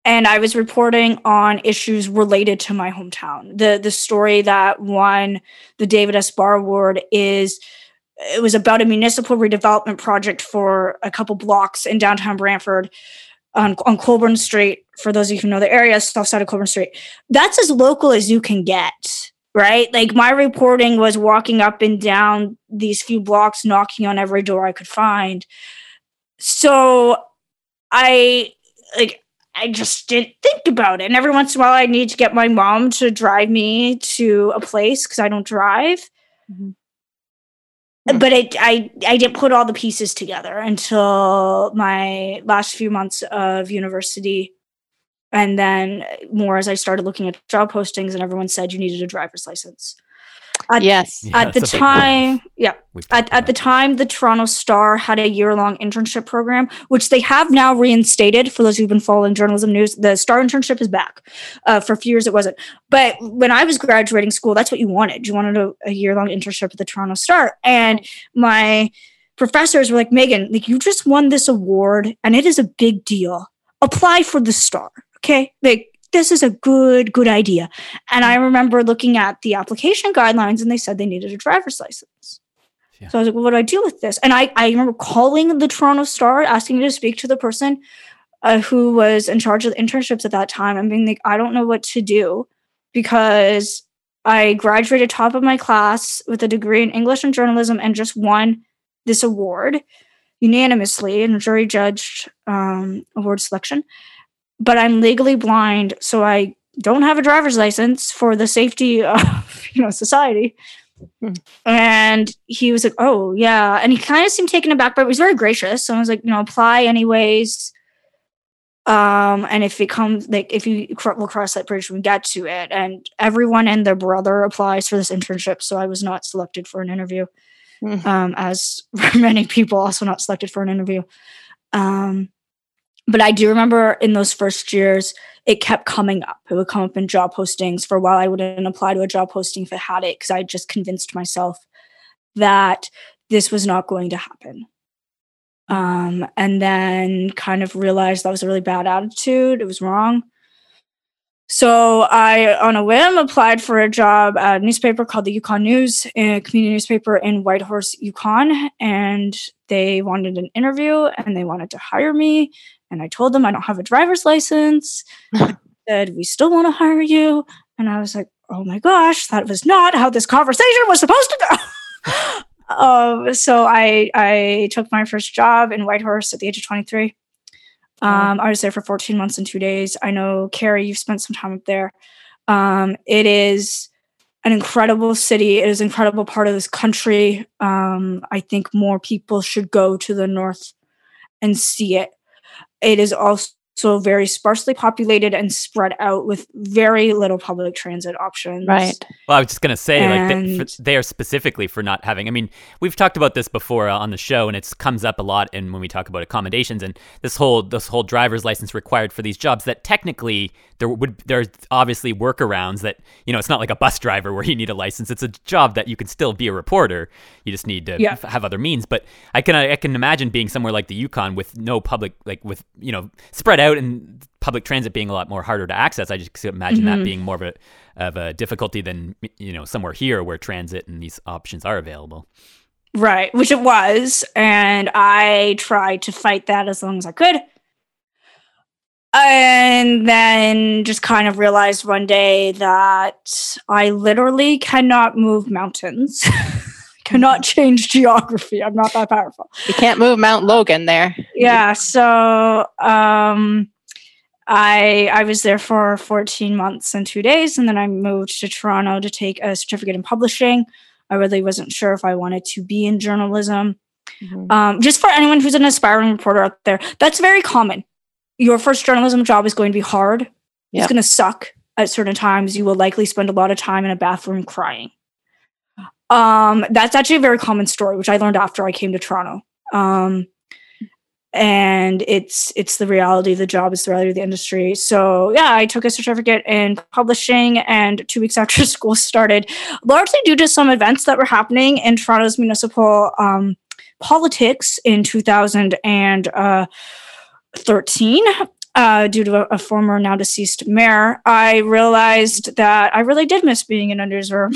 and I was reporting on issues related to my hometown. The the story that won the David S. Barr Award is it was about a municipal redevelopment project for a couple blocks in downtown Brantford on, on Colborne Street. For those of you who know the area, south side of Colborne Street. That's as local as you can get. Right. Like my reporting was walking up and down these few blocks, knocking on every door I could find so I like I just didn't think about it. And every once in a while I need to get my mom to drive me to a place because I don't drive. Mhm. But it, I I didn't put all the pieces together until my last few months of university. And then more as I started looking at job postings and everyone said you needed a driver's license. At- Yes. Yeah, at the that's a big one. time, yeah, at, at the time the toronto star had a year-long internship program which they have now reinstated. For those who've been following journalism news the star internship is back. Uh, for a few years it wasn't. But when i was graduating school that's what you wanted. You wanted a, a year-long internship at the toronto star. And my professors were like meagan like you just won this award and it is a big deal. Apply for the star okay like this is a good good idea. And i remember looking at the application guidelines and they said they needed a driver's license. Yeah. so i was like well what do i do with this? And i i remember calling the toronto star asking to speak to the person uh, who was in charge of the internships at that time and being like i don't know what to do because i graduated top of my class with a degree in english and journalism and just won this award unanimously in a jury judged um, award selection but i'm legally blind so i don't have a driver's license for the safety *laughs* of you know society. Hmm. and he was like oh yeah. And he kind of seemed taken aback but he was very gracious. So i was like you know apply anyways. Um and if it comes like if you will cross that bridge when we get to it. And everyone and their brother applies for this internship so i was not selected for an interview. Mhm. um as *laughs* many people also not selected for an interview. Um but i do remember in those first years it kept coming up it would come up in job postings for a while i wouldn't apply to a job posting if it had it because i just convinced myself that this was not going to happen um, and then kind of realized that was a really bad attitude. It was wrong. So I, on a whim, applied for a job at a newspaper called the Yukon News, a community newspaper in Whitehorse, Yukon, and they wanted an interview and they wanted to hire me. And I told them I don't have a driver's license. *laughs* Said we still want to hire you, and I was like, oh my gosh, that was not how this conversation was supposed to go. *laughs* um, so I I took my first job in Whitehorse at the age of 23. Um, I was there for 14 months and two days. I know Carrie, you've spent some time up there. Um, it is an incredible city. It is an incredible part of this country. Um, I think more people should go to the north and see it. It is also very sparsely populated and spread out with very little public transit options. Right. Well, I was just gonna say, like, they, for, they are specifically for not having. I mean, we've talked about this before uh, on the show, and it comes up a lot. And when we talk about accommodations and this whole this whole driver's license required for these jobs, that technically there would there's obviously workarounds. That you know, it's not like a bus driver where you need a license. It's a job that you can still be a reporter. You just need to Yeah. f- have other means. But I can I can imagine being somewhere like the Yukon with no public, like with you know, spread out and public transit being a lot more harder to access. I just imagine that Mhm. being more of a of a difficulty than you know somewhere here where transit and these options are available. Right, which it was. And I tried to fight that as long as I could. and then just kind of realized one day that I literally cannot move mountains. *laughs* cannot change geography. I'm not that powerful. You can't move Mount Logan there. Yeah, so um I I was there for 14 months and 2 days and then I moved to Toronto to take a certificate in publishing. I really wasn't sure if I wanted to be in journalism. Mm-hmm. Um, just for anyone who's an aspiring reporter out there, that's very common. Your first journalism job is going to be hard. Yep. It's going to suck at certain times. You will likely spend a lot of time in a bathroom crying. Um, that's actually a very common story, which I learned after I came to Toronto. Um, and it's it's the reality of the job, is the reality of the industry. So yeah, I took a certificate in publishing, and two weeks *laughs* after school started, largely due to some events that were happening in Toronto's municipal um, politics in 2013. Uh, due to a, a, former now deceased mayor, I realized that I really did miss being in a newsroom.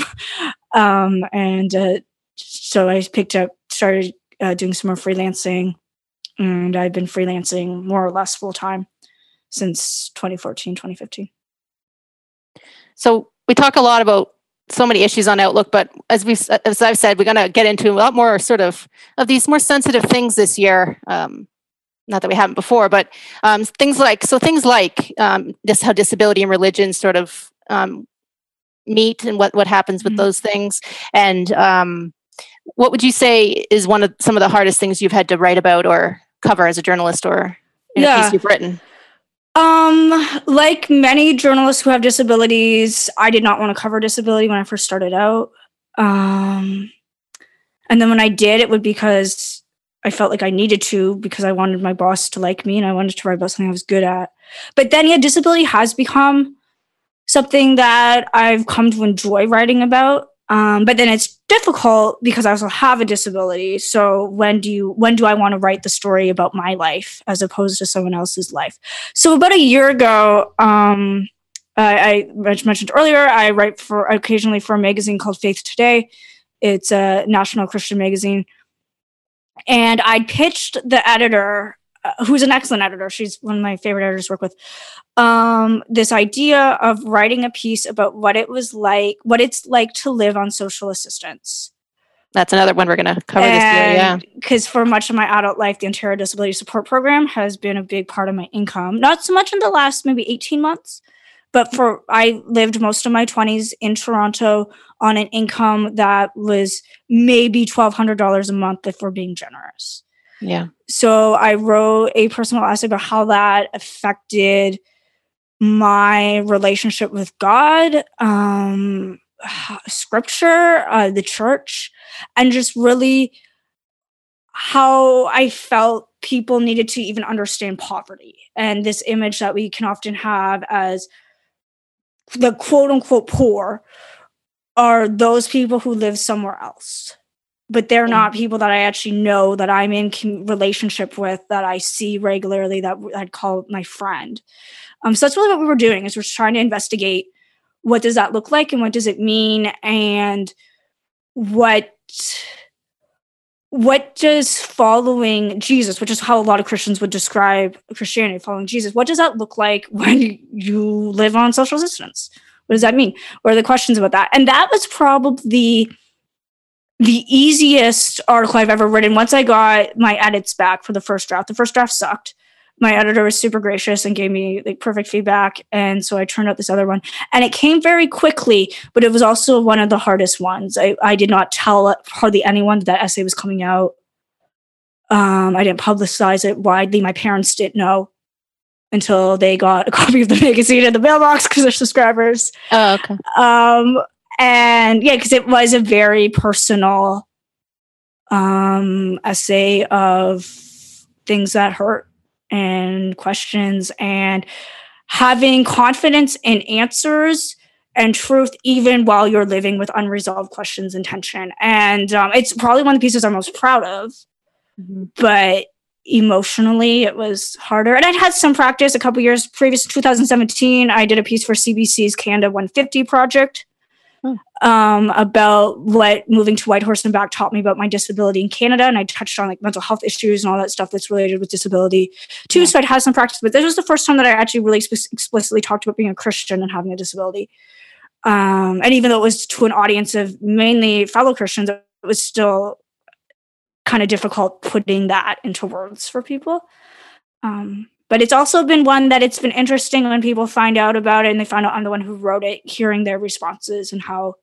um, and uh, so I picked up, started uh, doing some more freelancing, and I've been freelancing more or less full time since 2014, 2015. So we talk a lot about so many issues on Outlook, but as we as I've said, we're going to get into a lot more sort of of these more sensitive things this year. Um, not that we haven't before, but um, things like so things like um, this how disability and religion sort of um, meet and what what happens with mm-hmm. those things. And um, what would you say is one of some of the hardest things you've had to write about or cover as a journalist or in yeah. a piece you've written? Um, like many journalists who have disabilities, I did not want to cover disability when I first started out. Um, and then when I did, it would because I felt like I needed to because I wanted my boss to like me and I wanted to write about something I was good at. But then, yeah, disability has become something that I've come to enjoy writing about. Um, but then it's difficult because I also have a disability. So when do you when do I want to write the story about my life as opposed to someone else's life? So about a year ago, um, I, I mentioned earlier, I write for occasionally for a magazine called Faith Today. It's a national Christian magazine, and I pitched the editor uh, who's an excellent editor. She's one of my favorite editors to work with. Um, this idea of writing a piece about what it was like, what it's like to live on social assistance. That's another one we're going to cover and this year. Yeah. Because for much of my adult life, the Ontario Disability Support Program has been a big part of my income. Not so much in the last maybe 18 months, but for I lived most of my 20s in Toronto on an income that was maybe $1,200 a month if we're being generous. Yeah. So I wrote a personal essay about how that affected my relationship with God, um, *sighs* scripture, uh, the church, and just really how I felt people needed to even understand poverty and this image that we can often have as the quote unquote poor are those people who live somewhere else but they're not people that I actually know that I'm in relationship with that I see regularly that I'd call my friend. Um, so that's really what we were doing is we're trying to investigate what does that look like and what does it mean and what what does following Jesus, which is how a lot of Christians would describe Christianity, following Jesus, what does that look like when you live on social assistance? What does that mean? What are the questions about that? And that was probably the easiest article I've ever written. Once I got my edits back for the first draft, the first draft sucked. My editor was super gracious and gave me like perfect feedback. And so I turned out this other one. And it came very quickly, but it was also one of the hardest ones. I, I did not tell hardly anyone that, that essay was coming out. Um, I didn't publicize it widely. My parents didn't know until they got a *laughs* copy of the magazine in the mailbox because they're subscribers. Oh, okay. Um, and yeah because it was a very personal um essay of things that hurt and questions and having confidence in answers and truth even while you're living with unresolved questions and tension. And um, it's probably one of the pieces i'm most proud of. Mm-hmm. but emotionally it was harder. And i'd had some practice a couple years previous 2017 i did a piece for cbc's canada 150 project um, about what moving to Whitehorse and back taught me about my disability in Canada. And I touched on like mental health issues and all that stuff that's related with disability too. Yeah. So I'd had some practice, but this was the first time that I actually really spe- explicitly talked about being a Christian and having a disability. Um, and even though it was to an audience of mainly fellow Christians, it was still kind of difficult putting that into words for people. Um, but it's also been one that it's been interesting when people find out about it and they find out I'm the one who wrote it, hearing their responses and how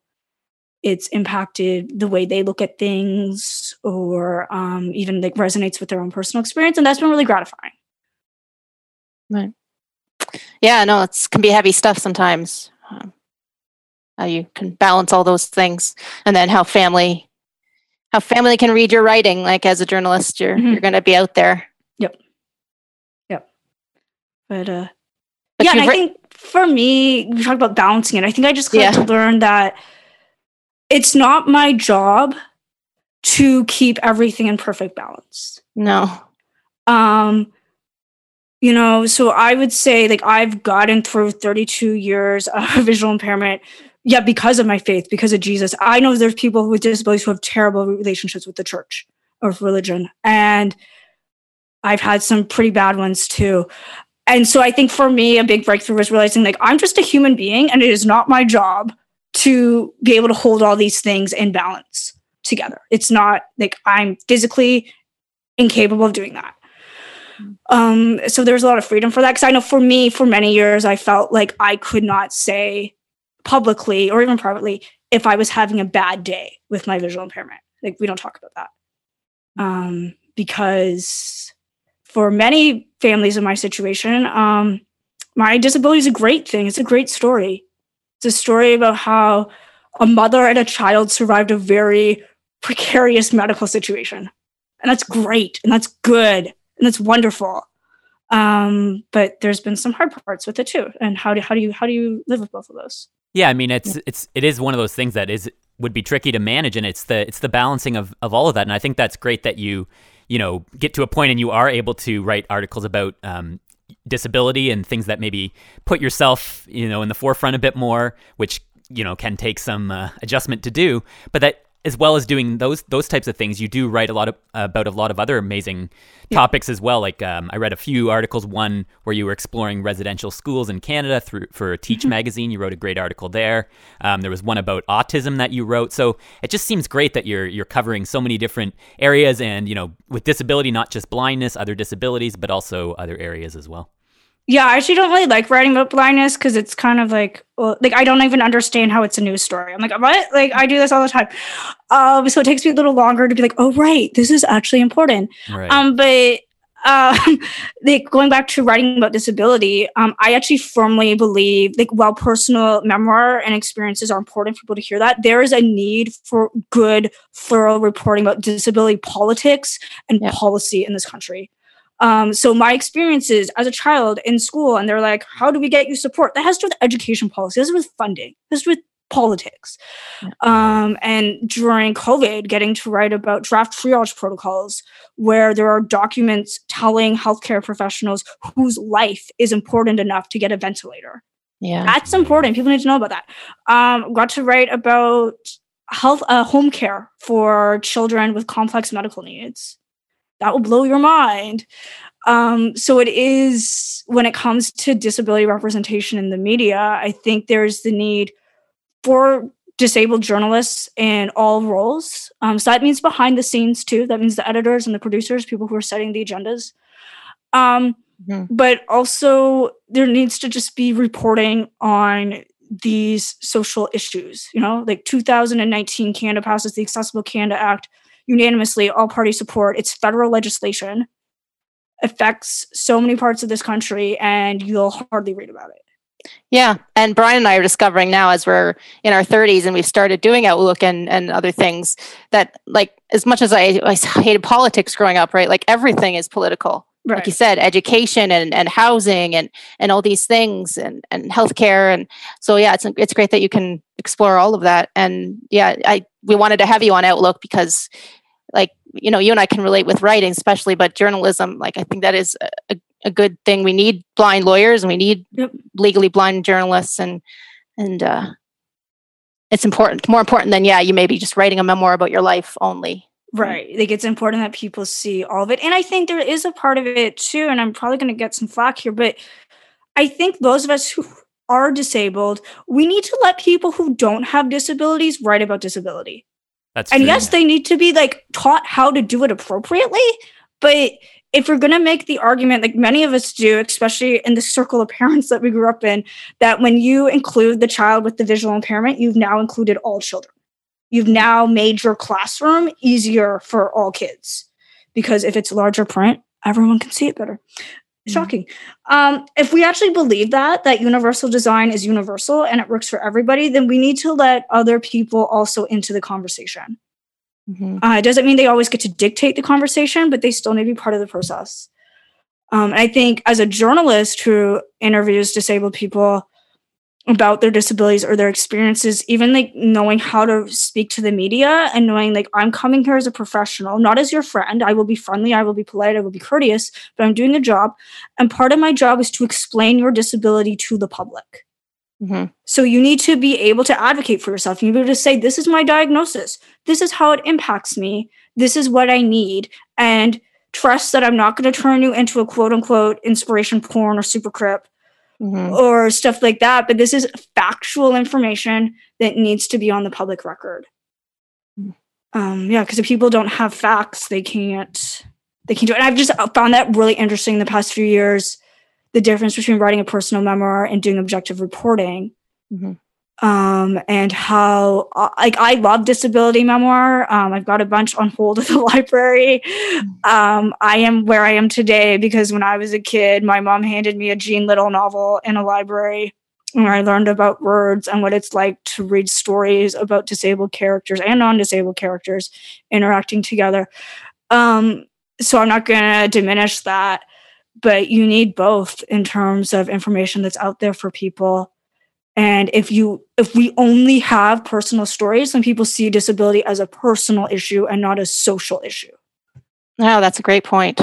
it's impacted the way they look at things or um, even like resonates with their own personal experience. And that's been really gratifying. Right. Yeah, no, it's can be heavy stuff sometimes. Um, how you can balance all those things, and then how family, how family can read your writing. Like as a journalist, you're Mhm. you're going to be out there. But uh But yeah, I writ- think for me, we talked about balancing it. I think I just got Yeah. to learn that it's not my job to keep everything in perfect balance. no, Um, you know, so I would say like I've gotten through 32 years *laughs* of visual impairment. Yeah, because of my faith, because of Jesus. I know there's people with disabilities who have terrible relationships with the church or religion. And I've had some pretty bad ones too. And so I think for me, a big breakthrough was realizing like I'm just a human being and it is not my job to be able to hold all these things in balance together. It's not like I'm physically incapable of doing that. Um, so there's a lot of freedom for that. Cause I know for me, for many years, I felt like I could not say publicly or even privately if I was having a bad day with my visual impairment. Like we don't talk about that. Um, because for many families in my situation, um, my disability is a great thing. It's a great story. It's a story about how a mother and a child survived a very precarious medical situation. And that's great and that's good and that's wonderful. Um, but there's been some hard parts with it too. And how do how do you how do you live with both of those? Yeah, I mean it's it's it is one of those things that is would be tricky to manage and it's the it's the balancing of of all of that and I think that's great that you you know get to a point and you are able to write articles about um, disability and things that maybe put yourself you know in the forefront a bit more which you know can take some uh, adjustment to do but that as well as doing those those types of things you do write a lot of about a lot of other amazing topics as well. Like um, i read a few articles one where you were exploring residential schools in canada through for teach magazine. You wrote a great article there. Um, there was one about autism that you wrote. So it just seems great that you're you're covering so many different areas and you know with disability not just blindness other disabilities but also other areas as well Yeah, I actually don't really like writing about blindness because it's kind of like, well, like I don't even understand how it's a news story. I'm like, what? Like I do this all the time. Um, so it takes me a little longer to be like, oh right, this is actually important. right Um, but um, *laughs* like going back to writing about disability, um, I actually firmly believe, like, while personal memoir and experiences are important for people to hear that, there is a need for good, thorough reporting about disability politics and Yeah. policy in this country. Um, so my experiences as a child in school, and they're like, "How do we get you support?" That has to do with education policy. This is with funding. This is with politics. Um, and during COVID, getting to write about draft triage protocols, where there are documents telling healthcare professionals whose life is important enough to get a ventilator. yeah, That's important. People need to know about that. Um, got to write about health, uh, home care for children with complex medical needs. That will blow your mind. Um, so it is when it comes to disability representation in the media, I think there's the need for disabled journalists in all roles. Um, so that means behind the scenes too. That means the editors and the producers, people who are setting the agendas. Um, Mhm. But also, there needs to just be reporting on these social issues. You know, like 2019, Canada passes the Accessible Canada Act unanimously, all party support. It's federal legislation, affects so many parts of this country, and you'll hardly read about it. yeah. And Brian and I are discovering now, as we're in our 30s and we've started doing Outlook and and other things, that like as much as I, I hated politics growing up, right? Like everything is political. Right. like you said, education and, and housing and and all these things and and healthcare and so yeah, it's it's great that you can explore all of that. And yeah, I we wanted to have you on Outlook because like you know you and I can relate with writing especially, but journalism like I think that is a, a, good thing. We need blind lawyers and we need Yep. legally blind journalists and and uh, it's important, more important than yeah, you may be just writing a memoir about your life only. Right. Like it's important that people see all of it. And I think there is a part of it too, and I'm probably going to get some flack here, but I think those of us who are disabled, we need to let people who don't have disabilities write about disability. That's and true. yes, they need to be like taught how to do it appropriately. But if we're going to make the argument, like many of us do, especially in the circle of parents that we grew up in, that when you include the child with the visual impairment, you've now included all children. You've now made your classroom easier for all kids because if it's larger print, everyone can see it better. Shocking. Um, if we actually believe that that universal design is universal and it works for everybody, then we need to let other people also into the conversation. Mhm. Uh, it doesn't mean they always get to dictate the conversation, but they still need to be part of the process. Um, I think as a journalist who interviews disabled people about their disabilities or their experiences, even like knowing how to speak to the media and knowing like I'm coming here as a professional, not as your friend. I will be friendly, I will be polite, I will be courteous, but I'm doing a job. And part of my job is to explain your disability to the public. Mhm. So you need to be able to advocate for yourself. You need to be able to say, this is my diagnosis. This is how it impacts me. This is what I need. And trust that I'm not going to turn you into a quote unquote inspiration porn or super crip Mhm. or stuff like that. But this is factual information that needs to be on the public record. Um, yeah, because if people don't have facts, they can't they can't do it. And I've just found that really interesting the past few years, the difference between writing a personal memoir and doing objective reporting. Mhm. Um, and how uh, like I love disability memoir. Um, I've got a bunch on hold *laughs* at the library. Um, I am where I am today because when I was a kid, my mom handed me a Jean Little novel in a library where I learned about words and what it's like to read stories about disabled characters and non-disabled characters interacting together. Um, so I'm not going to diminish that, but you need both in terms of information that's out there for people. And if you if we only have personal stories, then people see disability as a personal issue and not a social issue. No, that's a great point.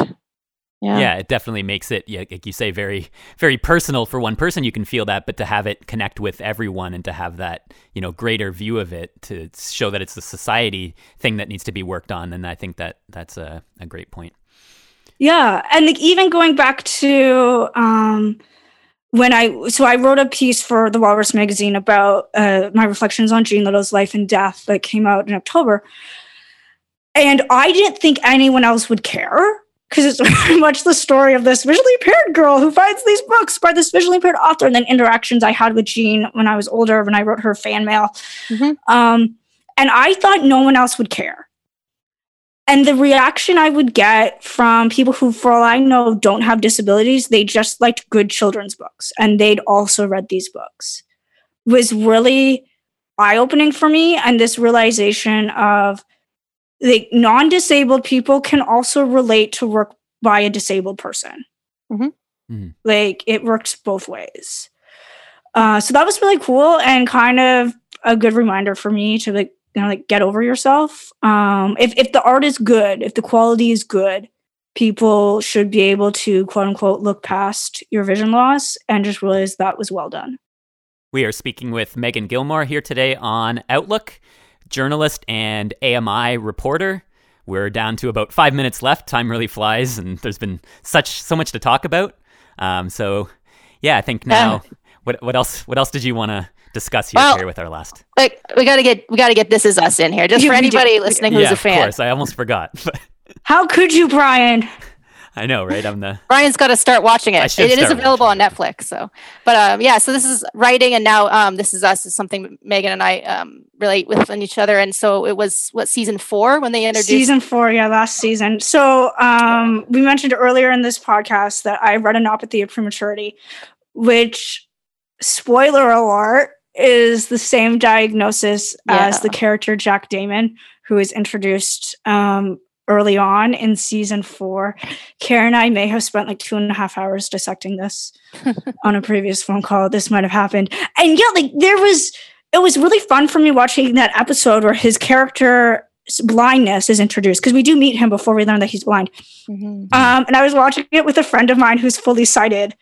Yeah. yeah, it definitely makes it, yeah, like you say, very, very personal for one person. You can feel that, but to have it connect with everyone and to have that, you know, greater view of it to show that it's a society thing that needs to be worked on, and I think that that's a, a great point. Yeah, and like even going back to um, when I so I wrote a piece for the Walrus magazine about uh, my reflections on Jean Little's life and death that came out in October, and I didn't think anyone else would care because it's *laughs* very much the story of this visually impaired girl who finds these books by this visually impaired author, and then interactions I had with Jean when I was older when I wrote her fan mail, Mhm. um, and I thought no one else would care. And the reaction I would get from people who, for all I know, don't have disabilities, they just liked good children's books and they'd also read these books was really eye opening for me. And this realization of the non disabled people can also relate to work by a disabled person. Mhm. Mhm. Like it works both ways. Uh, so that was really cool and kind of a good reminder for me to like you know like get over yourself um if if the art is good if the quality is good people should be able to quote unquote look past your vision loss and just realize that was well done We are speaking with Meagan Gillmore here today on Outlook, journalist and AMI reporter. We're down to about five minutes left. Time really flies, and there's been such so much to talk about. Um, so, yeah, I think now. What what else? What else did you want to discuss here, Well, here with our last? Like we got to get we got to get this is us in here just Yeah, for anybody do. listening who's yeah, a fan. of course. I almost forgot. *laughs* how could you brian *laughs* I know, right? I'm the Brian's got to start watching I it. should It, it is start available on Netflix. So, but um, yeah, so this is writing, and now um, this is us is something Meagan and I um, relate with on each other. And so it was what season four when they introduced. season four yeah last season so um we mentioned earlier in this podcast that i retinopathy of prematurity which spoiler alert is the same diagnosis as the character jack damon who is introduced um early on in season four karen and i may have spent like two and a half hours dissecting this *laughs* on a previous phone call this might have happened and yeah like there was it was really fun for me watching that episode where his character blindness is introduced because we do meet him before we learn that he's blind. Mhm. Um, and I was watching it with a friend of mine who's fully sighted.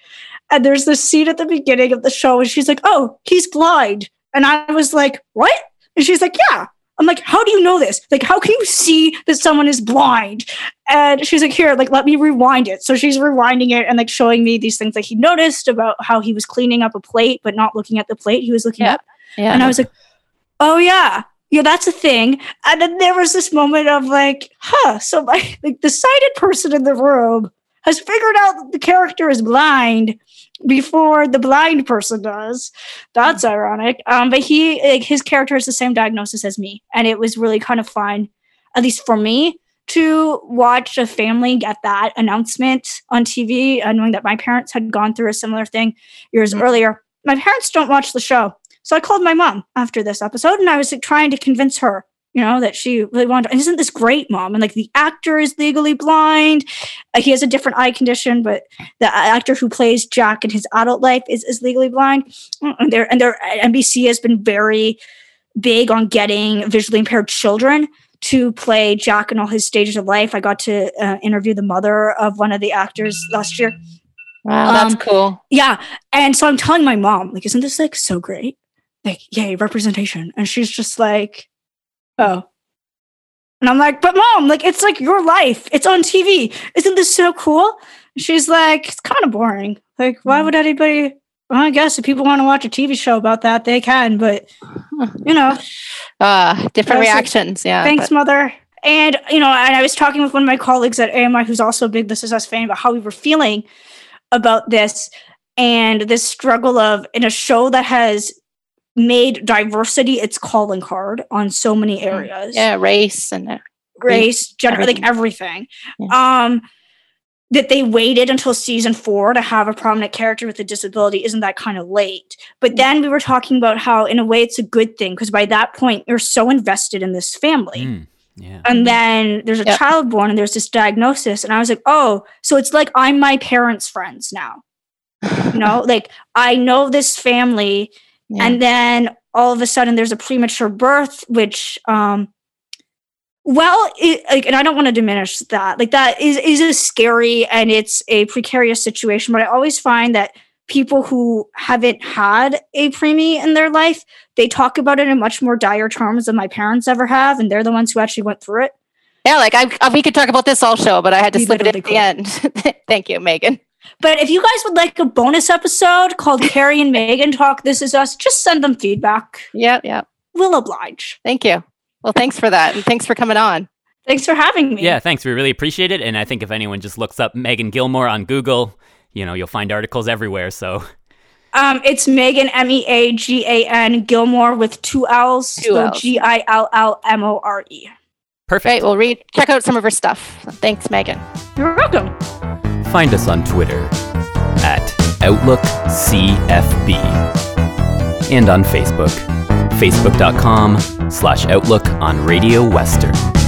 And there's this scene at the beginning of the show, and she's like, "Oh, he's blind," and I was like, "What?" And she's like, Yeah. I'm like, How do you know this? Like, how can you see that someone is blind? And she's like, Here, like, let me rewind it. So she's rewinding it and like showing me these things that he noticed about how he was cleaning up a plate, but not looking at the plate. He was looking Yeah. up. Yeah. And I was like, oh yeah, yeah, that's a thing. And then there was this moment of like, huh, so my like the sighted person in the room has figured out that the character is blind before the blind person does. That's ironic. Um, but he like his character has the same diagnosis as me. And it was really kind of fun, at least for me, to watch a family get that announcement on TV, uh, knowing that my parents had gone through a similar thing years Mhm. earlier. My parents don't watch the show. So I called my mom after this episode and I was like trying to convince her, you know, that she really wanted, and isn't this great, mom? And like the actor is legally blind. Uh, he has a different eye condition, but the actor who plays Jack in his adult life is, is legally blind. Mm, And their and their NBC has been very big on getting visually impaired children to play Jack in all his stages of life. I got to uh, interview the mother of one of the actors last year. wow, that's um, cool. Yeah. And so I'm telling my mom, like, isn't this like so great? Like, yay, representation. And she's just like, oh. And I'm like, but mom, like, it's like your life. It's on TV. Isn't this so cool? And she's like, it's kind of boring. Like, why would anybody? Well, I guess if people want to watch a TV show about that, they can. But, you know, Uh, different was like, reactions. Yeah. Thanks, but- mother. And you know, and I was talking with one of my colleagues at AMI, who's also a big This Is Us fan, about how we were feeling about this and this struggle of in a show that has made diversity its calling card on so many areas, yeah, race and uh, race, gender, everything. like everything. Um, that they waited until season four to have a prominent character with a disability isn't that kind of late. But then we were talking about how, in a way, it's a good thing because by that point you're so invested in this family. Mm, yeah. And then there's a Yep. child born and there's this diagnosis. And I was like, oh, so it's like I'm my parents' friends now. You know, *laughs* like I know this family. Yeah. And then all of a sudden there's a premature birth, which, um, well, it, like, and I don't want to diminish that. Like that is is a scary and it's a precarious situation. But I always find that people who haven't had a preemie in their life, they talk about it in much more dire terms than my parents ever have, and they're the ones who actually went through it. yeah, like I, we could talk about this all show, but I had to We slip it at the end. *laughs* Thank you, Meagan. But if you guys would like a bonus episode called *laughs* Carrie and Meagan Talk This Is Us, just send them feedback. Yeah, yeah. We'll oblige. Thank you. Well, thanks for that, and thanks for coming on. Thanks for having me. Yeah, thanks. We really appreciate it. And I think if anyone just looks up Meagan Gillmore on Google, you know, you'll find articles everywhere. So Um, it's Meagan M E A G A N Gillmore with two L's. Two so Ls. G I L L M O R E. perfect. Great. Well, read check out some of her stuff. Thanks, Meagan. You're welcome. Find us on Twitter at OutlookCFB and on Facebook, facebook.com slash Outlook on Radio Western.